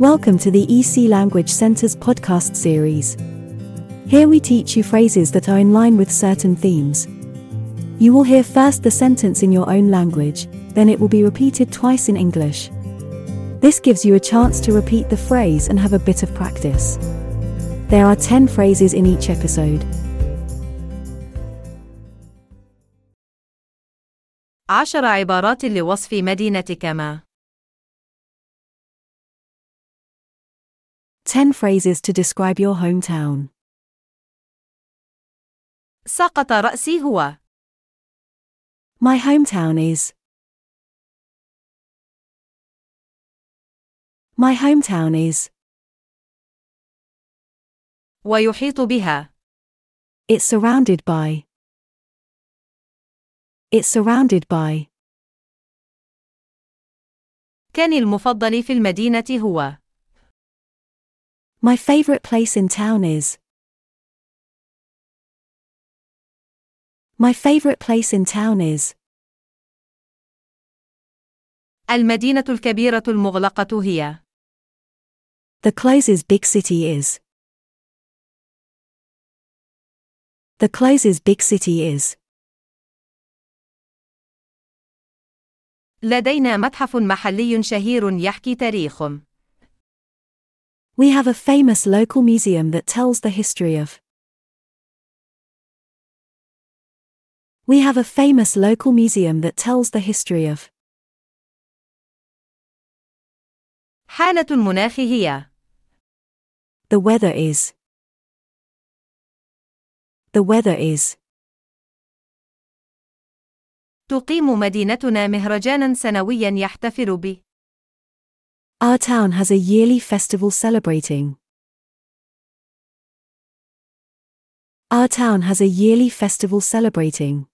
Welcome to the EC Language Center's podcast series. Here we teach you phrases that are in line with certain themes. You will hear first the sentence in your own language, then it will be repeated twice in English. This gives you a chance to repeat the phrase and have a bit of practice. There are 10 phrases in each episode. عشر عبارات لوصف مدينتك ما 10 phrases to describe your hometown. سقط رأسي هو My hometown is. My hometown is. ويحيط بها It's surrounded by. It's surrounded by. كان المفضل في المدينة هو My favorite place in town is. My favorite place in town is. المدينة الكبيرة المغلقة هي The closest big city is. The closest big city is. لدينا متحف محلي شهير يحكي تاريخ We have a famous local museum that tells the history of. We have a famous local museum that tells the history of. حالة المناخ هي The weather is. The weather is. تقيم مدينتنا مهرجانا سنويا يحتفل ب Our town has a yearly festival celebrating. Our town has a yearly festival celebrating.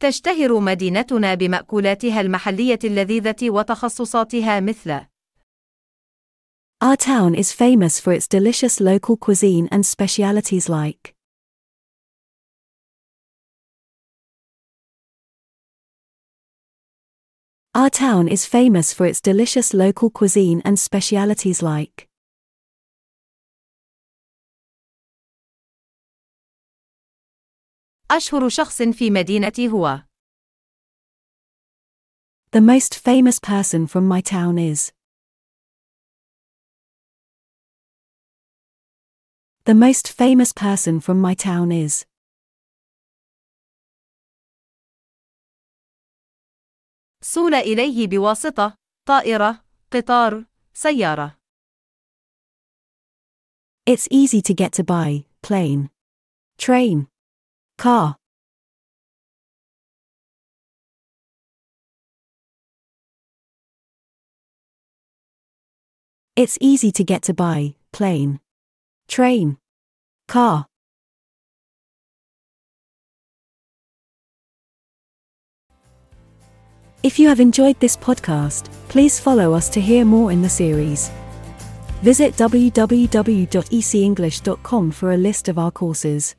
تشتهر مدينتنا بمأكولاتها المحلية اللذيذة وتخصصاتها مثل Our town is famous for its delicious local cuisine and specialities like. Our town is famous for its delicious local cuisine and specialities like. أشهر شخص في مدينتي هو The most famous person from my town is. The most famous person from my town is. سول إليه بواسطة طائرة قطار سيارة It's easy to get to by plane, train, car. It's easy to get to by plane, train, car. If you have enjoyed this podcast, please follow us to hear more in the series. Visit www.ecenglish.com for a list of our courses.